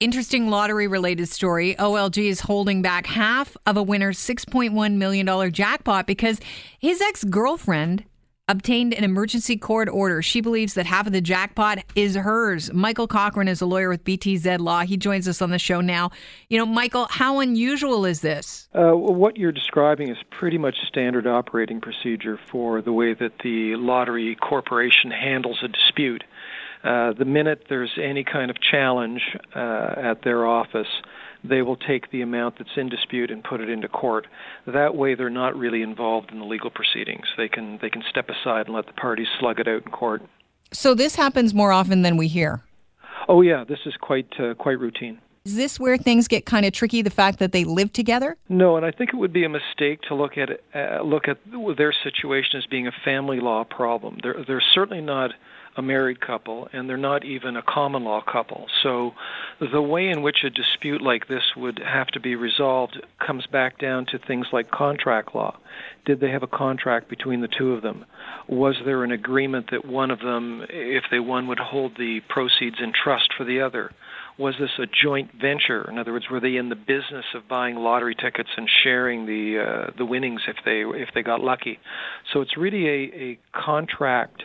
Interesting lottery related story. OLG is holding back half of a winner's $6.1 million jackpot because his ex girlfriend obtained an emergency court order. She believes that half of the jackpot is hers. Michael Cochran is a lawyer with BTZ Law. He joins us on the show now. You know, Michael, how unusual is this? Uh, what you're describing is pretty much standard operating procedure for the way that the lottery corporation handles a dispute. Uh, the minute there's any kind of challenge uh, at their office, they will take the amount that's in dispute and put it into court. That way, they're not really involved in the legal proceedings. They can they can step aside and let the parties slug it out in court. So this happens more often than we hear. Oh yeah, this is quite uh, quite routine. Is this where things get kind of tricky? The fact that they live together? No, and I think it would be a mistake to look at uh, look at their situation as being a family law problem. They're they're certainly not a married couple, and they're not even a common law couple. So the way in which a dispute like this would have to be resolved comes back down to things like contract law. Did they have a contract between the two of them? Was there an agreement that one of them, if they won, would hold the proceeds in trust for the other? Was this a joint venture? In other words, were they in the business of buying lottery tickets and sharing the uh, the winnings if they if they got lucky? So it's really a, a contract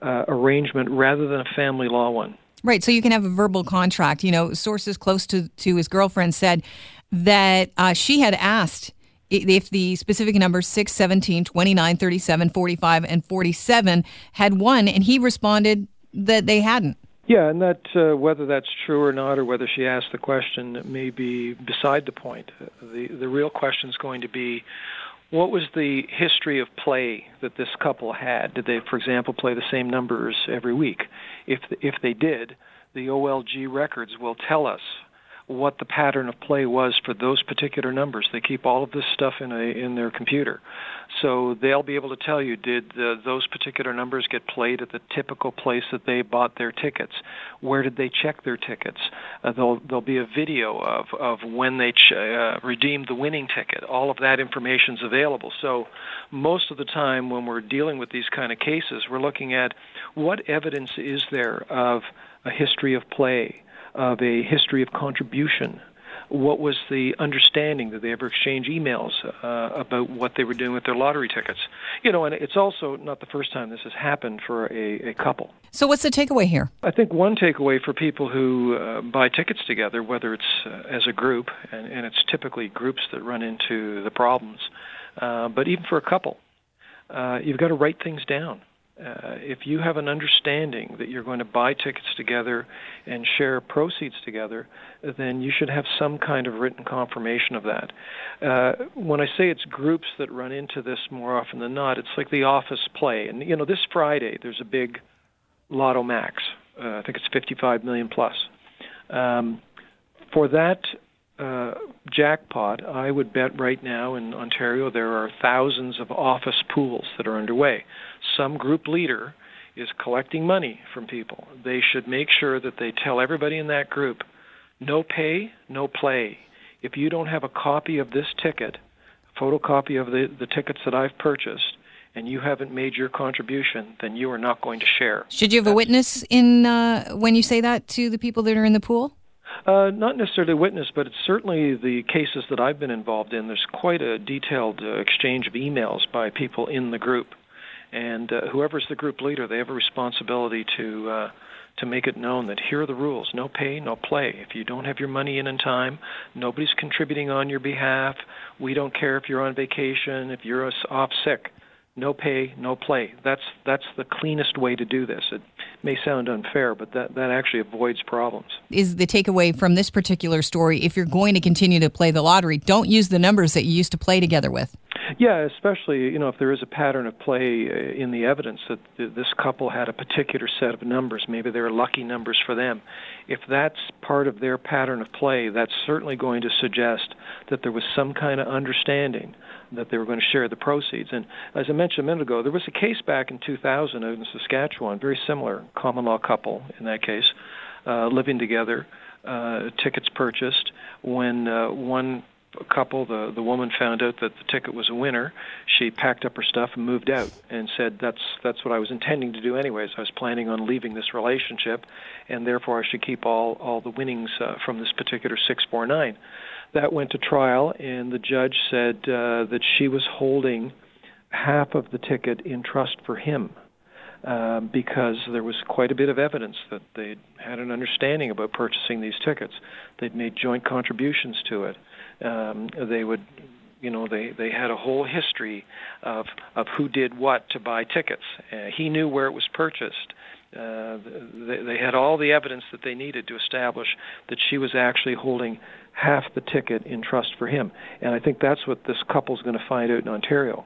uh, arrangement rather than a family law one. Right. So you can have a verbal contract. You know, sources close to, to his girlfriend said that uh, she had asked if the specific numbers 6, 17, 29, 37, 45, and 47 had won, and he responded that they hadn't. Yeah, and that uh, whether that's true or not, or whether she asked the question, may be beside the point. The the real question is going to be what was the history of play that this couple had? Did they, for example, play the same numbers every week? If if they did, the OLG records will tell us what the pattern of play was for those particular numbers. They keep all of this stuff in a in their computer, so they'll be able to tell you did the, those particular numbers get played at the typical place that they bought their tickets. Where did they check their tickets? Uh, there'll there'll be a video of of when they ch- uh, redeemed the winning ticket. All of that information is available. So most of the time when we're dealing with these kind of cases, we're looking at what evidence is there of a history of play of a history of contribution. What was the understanding? Did they ever exchange emails uh, about what they were doing with their lottery tickets? You know, and it's also not the first time this has happened for a, a couple. So, what's the takeaway here? I think one takeaway for people who uh, buy tickets together, whether it's uh, as a group, and, and, it's typically groups that run into the problems, uh, but even for a couple, uh, you've got to write things down uh, if you have an understanding that you're going to buy tickets together and share proceeds together, then you should have some kind of written confirmation of that. Uh, when I say it's groups that run into this more often than not, it's like the office play. And you know, this Friday there's a big Lotto Max. Uh, I think it's 55 million plus. Um, for that uh, jackpot, I would bet right now in Ontario there are thousands of office pools that are underway. Some group leader is collecting money from people. They should make sure that they tell everybody in that group no pay, no play. If you don't have a copy of this ticket, a photocopy of the, the tickets that I've purchased, and you haven't made your contribution, then you are not going to share. Should you have That's, a witness in uh, when you say that to the people that are in the pool? Uh, not necessarily witness, but it's certainly the cases that I've been involved in. There's quite a detailed uh, exchange of emails by people in the group, and uh, whoever's the group leader, they have a responsibility to uh, to make it known that here are the rules: no pay, no play. If you don't have your money in in time, nobody's contributing on your behalf. We don't care if you're on vacation, if you're off sick no pay, no play. That's that's the cleanest way to do this. It may sound unfair, but that, that actually avoids problems. Is the takeaway from this particular story if you're going to continue to play the lottery, don't use the numbers that you used to play together with? Yeah, especially you know if there is a pattern of play uh, in the evidence that this couple had a particular set of numbers, maybe they are lucky numbers for them. If that's part of their pattern of play, that's certainly going to suggest that there was some kind of understanding that they were going to share the proceeds. And as I mentioned a minute ago, there was a case back in 2000 in Saskatchewan, very similar, common law couple in that case, uh, living together, uh, tickets purchased. When uh, one couple, the the woman found out that the ticket was a winner. She packed up her stuff and moved out, and said, "That's that's what I was intending to do anyways. I was planning on leaving this relationship, and therefore I should keep all all the winnings uh, from this particular 649." That went to trial, and the judge said uh, that she was holding half of the ticket in trust for him. Uh, because there was quite a bit of evidence that they had an understanding about purchasing these tickets. They'd made joint contributions to it. Um, they would, you know, they they had a whole history of of who did what to buy tickets. Uh, he knew where it was purchased. Uh, they, they had all the evidence that they needed to establish that she was actually holding half the ticket in trust for him. And I think that's what this couple's going to find out in Ontario.